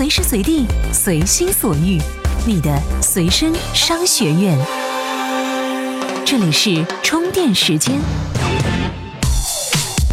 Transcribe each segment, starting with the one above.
随时随地，随心所欲，你的随身商学院。这里是充电时间。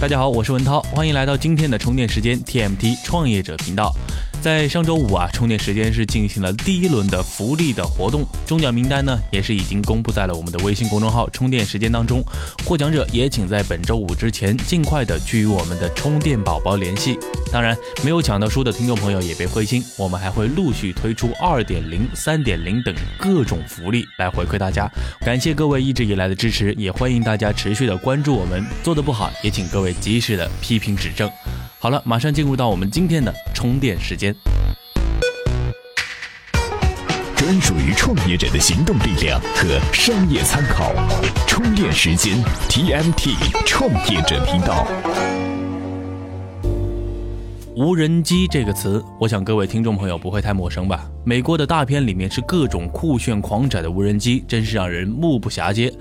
大家好，我是文涛，欢迎来到今天的充电时间 TMT 创业者频道。在上周五啊，充电时间是进行了第一轮的福利的活动，中奖名单呢也是已经公布在了我们的微信公众号“充电时间”当中。获奖者也请在本周五之前尽快的去与我们的充电宝宝联系。当然，没有抢到书的听众朋友也别灰心，我们还会陆续推出二点零、三点零等各种福利来回馈大家。感谢各位一直以来的支持，也欢迎大家持续的关注我们。做的不好，也请各位及时的批评指正。好了，马上进入到我们今天的充电时间。专属于创业者的行动力量和商业参考，充电时间 TMT 创业者频道。无人机这个词，我想各位听众朋友不会太陌生吧？美国的大片里面是各种酷炫狂拽的无人机，真是让人目不暇接。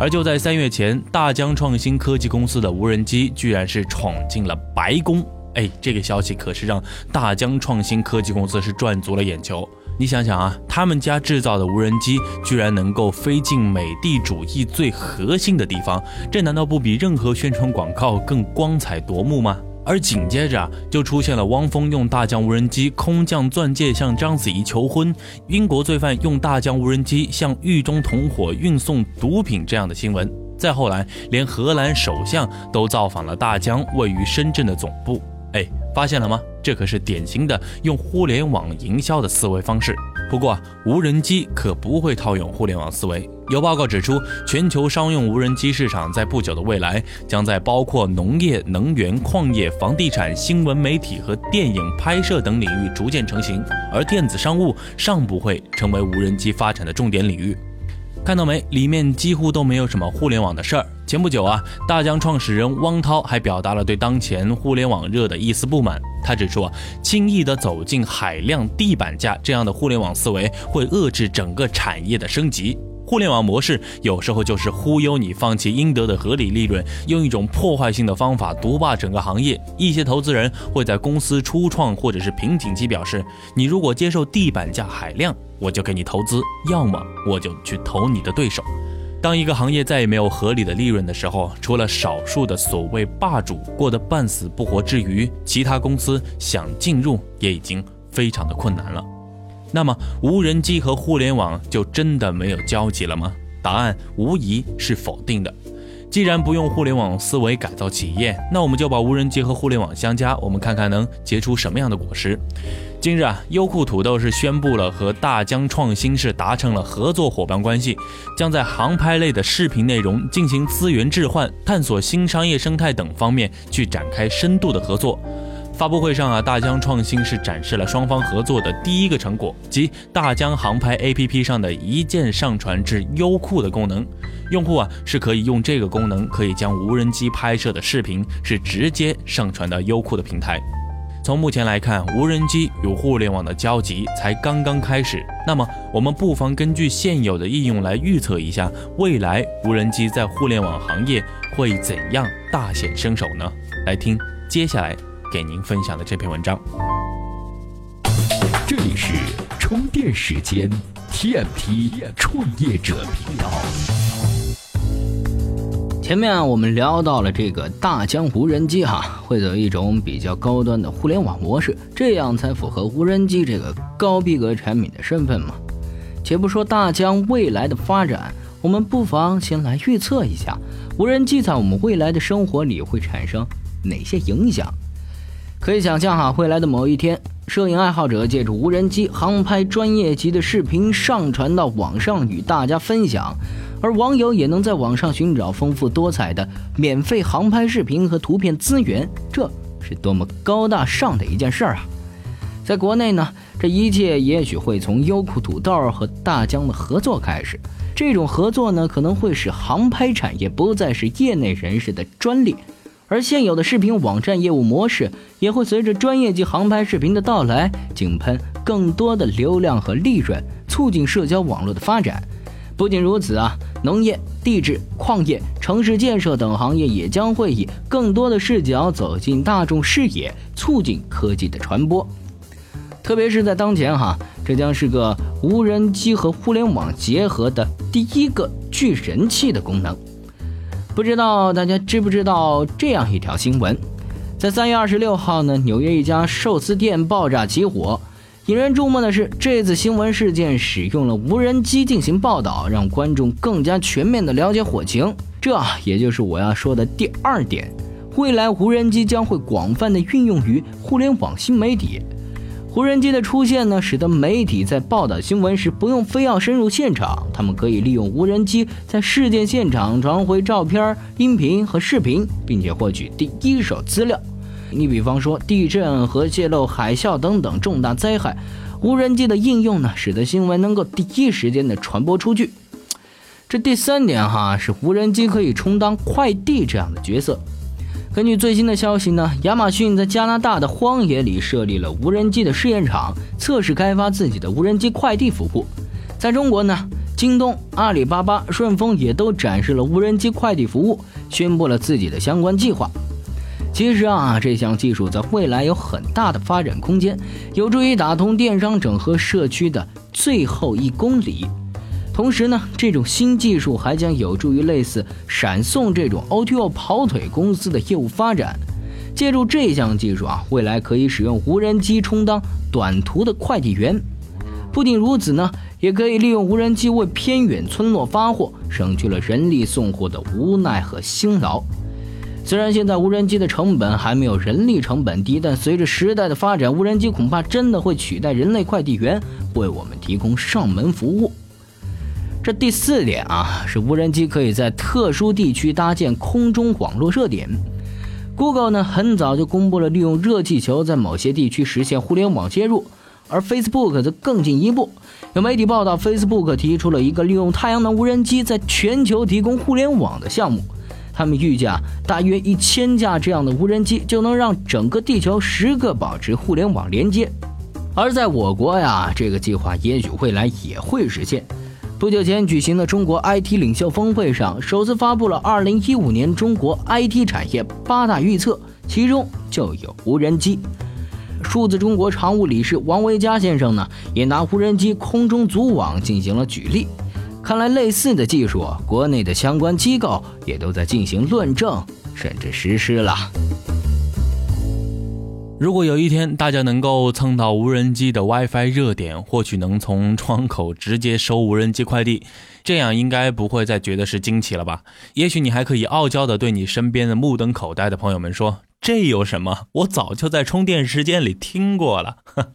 而就在三月前，大疆创新科技公司的无人机居然是闯进了白宫。哎，这个消息可是让大疆创新科技公司是赚足了眼球。你想想啊，他们家制造的无人机居然能够飞进美帝主义最核心的地方，这难道不比任何宣传广告更光彩夺目吗？而紧接着就出现了汪峰用大疆无人机空降钻戒向章子怡求婚，英国罪犯用大疆无人机向狱中同伙运送毒品这样的新闻。再后来，连荷兰首相都造访了大疆位于深圳的总部。哎，发现了吗？这可是典型的用互联网营销的思维方式。不过，无人机可不会套用互联网思维。有报告指出，全球商用无人机市场在不久的未来，将在包括农业、能源、矿业、房地产、新闻媒体和电影拍摄等领域逐渐成型，而电子商务尚不会成为无人机发展的重点领域。看到没？里面几乎都没有什么互联网的事儿。前不久啊，大疆创始人汪涛还表达了对当前互联网热的一丝不满。他指出啊，轻易的走进海量地板价这样的互联网思维，会遏制整个产业的升级。互联网模式有时候就是忽悠你放弃应得的合理利润，用一种破坏性的方法独霸整个行业。一些投资人会在公司初创或者是瓶颈期表示，你如果接受地板价海量，我就给你投资；要么我就去投你的对手。当一个行业再也没有合理的利润的时候，除了少数的所谓霸主过得半死不活之余，其他公司想进入也已经非常的困难了。那么，无人机和互联网就真的没有交集了吗？答案无疑是否定的。既然不用互联网思维改造企业，那我们就把无人机和互联网相加，我们看看能结出什么样的果实。近日啊，优酷土豆是宣布了和大疆创新是达成了合作伙伴关系，将在航拍类的视频内容进行资源置换、探索新商业生态等方面去展开深度的合作。发布会上啊，大疆创新是展示了双方合作的第一个成果，即大疆航拍 APP 上的一键上传至优酷的功能。用户啊是可以用这个功能，可以将无人机拍摄的视频是直接上传到优酷的平台。从目前来看，无人机与互联网的交集才刚刚开始。那么，我们不妨根据现有的应用来预测一下，未来无人机在互联网行业会怎样大显身手呢？来听接下来。给您分享的这篇文章。这里是充电时间 TMT 创业者频道。前面我们聊到了这个大疆无人机哈，会走一种比较高端的互联网模式，这样才符合无人机这个高逼格产品的身份嘛。且不说大疆未来的发展，我们不妨先来预测一下，无人机在我们未来的生活里会产生哪些影响。可以想象哈，未来的某一天，摄影爱好者借助无人机航拍专业级的视频上传到网上与大家分享，而网友也能在网上寻找丰富多彩的免费航拍视频和图片资源，这是多么高大上的一件事儿啊！在国内呢，这一切也许会从优酷土豆和大疆的合作开始，这种合作呢，可能会使航拍产业不再是业内人士的专利。而现有的视频网站业务模式也会随着专业级航拍视频的到来，井喷更多的流量和利润，促进社交网络的发展。不仅如此啊，农业、地质、矿业、城市建设等行业也将会以更多的视角走进大众视野，促进科技的传播。特别是在当前哈，这将是个无人机和互联网结合的第一个聚人气的功能。不知道大家知不知道这样一条新闻？在三月二十六号呢，纽约一家寿司店爆炸起火。引人注目的是，这次新闻事件使用了无人机进行报道，让观众更加全面地了解火情。这也就是我要说的第二点：未来无人机将会广泛地运用于互联网新媒体。无人机的出现呢，使得媒体在报道新闻时不用非要深入现场，他们可以利用无人机在事件现场传回照片、音频和视频，并且获取第一手资料。你比方说地震、和泄漏、海啸等等重大灾害，无人机的应用呢，使得新闻能够第一时间的传播出去。这第三点哈，是无人机可以充当快递这样的角色。根据最新的消息呢，亚马逊在加拿大的荒野里设立了无人机的试验场，测试开发自己的无人机快递服务。在中国呢，京东、阿里巴巴、顺丰也都展示了无人机快递服务，宣布了自己的相关计划。其实啊，这项技术在未来有很大的发展空间，有助于打通电商整合社区的最后一公里。同时呢，这种新技术还将有助于类似闪送这种 O2O 跑腿公司的业务发展。借助这项技术啊，未来可以使用无人机充当短途的快递员。不仅如此呢，也可以利用无人机为偏远村落发货，省去了人力送货的无奈和辛劳。虽然现在无人机的成本还没有人力成本低，但随着时代的发展，无人机恐怕真的会取代人类快递员，为我们提供上门服务。这第四点啊，是无人机可以在特殊地区搭建空中网络热点。Google 呢，很早就公布了利用热气球在某些地区实现互联网接入，而 Facebook 则更进一步。有媒体报道，Facebook 提出了一个利用太阳能无人机在全球提供互联网的项目。他们预计啊，大约一千架这样的无人机就能让整个地球时刻保持互联网连接。而在我国呀，这个计划也许未来也会实现。不久前举行的中国 IT 领袖峰会上，首次发布了2015年中国 IT 产业八大预测，其中就有无人机。数字中国常务理事王维佳先生呢，也拿无人机空中组网进行了举例。看来，类似的技术，国内的相关机构也都在进行论证，甚至实施了。如果有一天大家能够蹭到无人机的 WiFi 热点，或许能从窗口直接收无人机快递，这样应该不会再觉得是惊奇了吧？也许你还可以傲娇的对你身边的目瞪口呆的朋友们说：“这有什么？我早就在充电时间里听过了。”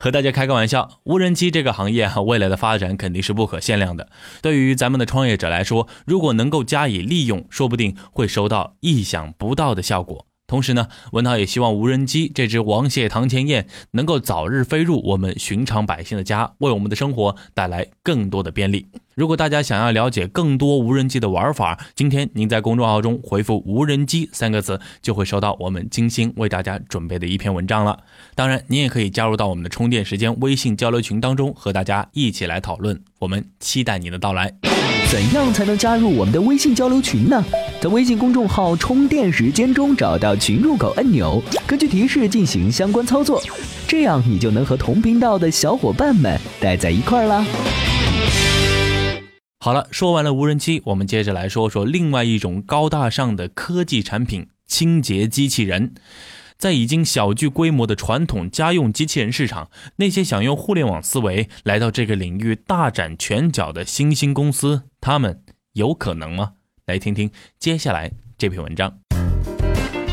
和大家开个玩笑，无人机这个行业啊，未来的发展肯定是不可限量的。对于咱们的创业者来说，如果能够加以利用，说不定会收到意想不到的效果。同时呢，文涛也希望无人机这只王谢堂前燕能够早日飞入我们寻常百姓的家，为我们的生活带来更多的便利。如果大家想要了解更多无人机的玩法，今天您在公众号中回复“无人机”三个字，就会收到我们精心为大家准备的一篇文章了。当然，您也可以加入到我们的充电时间微信交流群当中，和大家一起来讨论。我们期待您的到来。怎样才能加入我们的微信交流群呢？在微信公众号“充电时间”中找到群入口按钮，根据提示进行相关操作，这样你就能和同频道的小伙伴们待在一块儿啦。好了，说完了无人机，我们接着来说说另外一种高大上的科技产品——清洁机器人。在已经小具规模的传统家用机器人市场，那些想用互联网思维来到这个领域大展拳脚的新兴公司，他们有可能吗？来听听接下来这篇文章。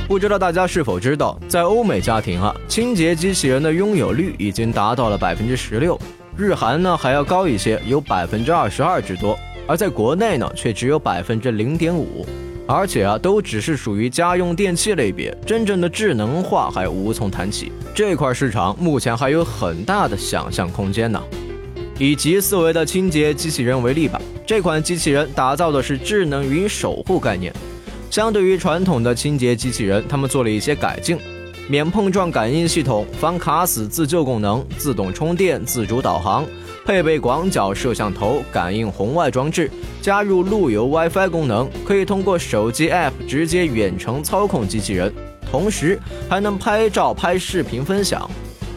不知道大家是否知道，在欧美家庭啊，清洁机器人的拥有率已经达到了百分之十六，日韩呢还要高一些，有百分之二十二之多，而在国内呢却只有百分之零点五。而且啊，都只是属于家用电器类别，真正的智能化还无从谈起。这块市场目前还有很大的想象空间呢。以极思维的清洁机器人为例吧，这款机器人打造的是智能云守护概念。相对于传统的清洁机器人，他们做了一些改进：免碰撞感应系统、防卡死自救功能、自动充电、自主导航。配备广角摄像头、感应红外装置，加入路由 WiFi 功能，可以通过手机 App 直接远程操控机器人，同时还能拍照、拍视频分享。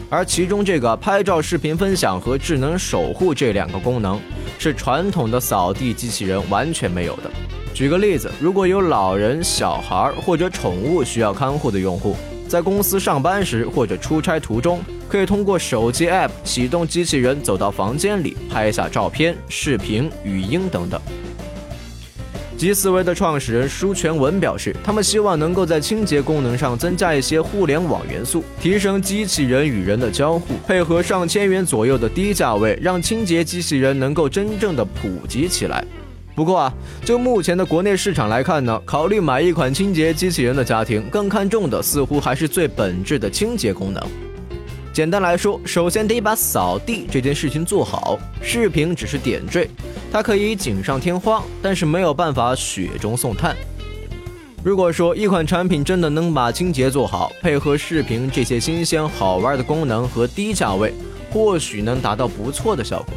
而其中这个拍照、视频分享和智能守护这两个功能，是传统的扫地机器人完全没有的。举个例子，如果有老人、小孩或者宠物需要看护的用户，在公司上班时或者出差途中，可以通过手机 App 启动机器人，走到房间里拍下照片、视频、语音等等。极思维的创始人舒全文表示，他们希望能够在清洁功能上增加一些互联网元素，提升机器人与人的交互，配合上千元左右的低价位，让清洁机器人能够真正的普及起来。不过啊，就目前的国内市场来看呢，考虑买一款清洁机器人的家庭，更看重的似乎还是最本质的清洁功能。简单来说，首先得把扫地这件事情做好，视频只是点缀。它可以锦上添花，但是没有办法雪中送炭。如果说一款产品真的能把清洁做好，配合视频这些新鲜好玩的功能和低价位，或许能达到不错的效果。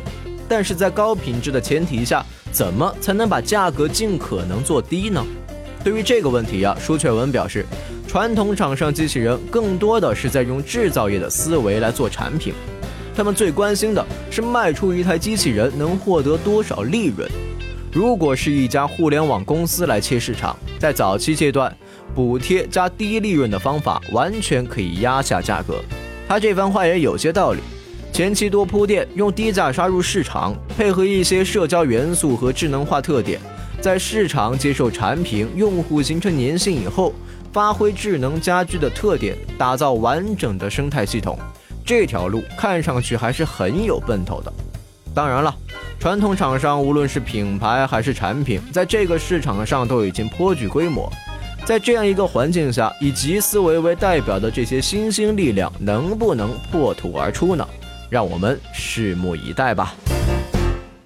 但是在高品质的前提下，怎么才能把价格尽可能做低呢？对于这个问题呀，舒雀文表示，传统厂商机器人更多的是在用制造业的思维来做产品。他们最关心的是卖出一台机器人能获得多少利润。如果是一家互联网公司来切市场，在早期阶段，补贴加低利润的方法完全可以压下价格。他这番话也有些道理。前期多铺垫，用低价杀入市场，配合一些社交元素和智能化特点，在市场接受产品、用户形成粘性以后，发挥智能家居的特点，打造完整的生态系统。这条路看上去还是很有奔头的。当然了，传统厂商无论是品牌还是产品，在这个市场上都已经颇具规模。在这样一个环境下，以极思维为代表的这些新兴力量能不能破土而出呢？让我们拭目以待吧。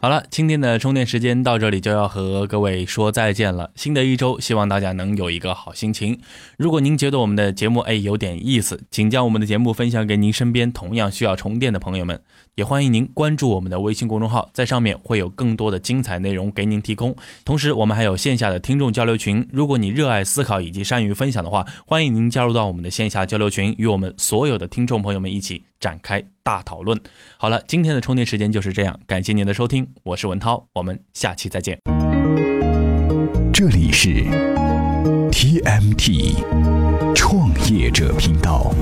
好了，今天的充电时间到这里就要和各位说再见了。新的一周，希望大家能有一个好心情。如果您觉得我们的节目哎有点意思，请将我们的节目分享给您身边同样需要充电的朋友们。也欢迎您关注我们的微信公众号，在上面会有更多的精彩内容给您提供。同时，我们还有线下的听众交流群。如果你热爱思考以及善于分享的话，欢迎您加入到我们的线下交流群，与我们所有的听众朋友们一起展开大讨论。好了，今天的充电时间就是这样，感谢您的收听，我是文涛，我们下期再见。这里是 TMT 创业者频道。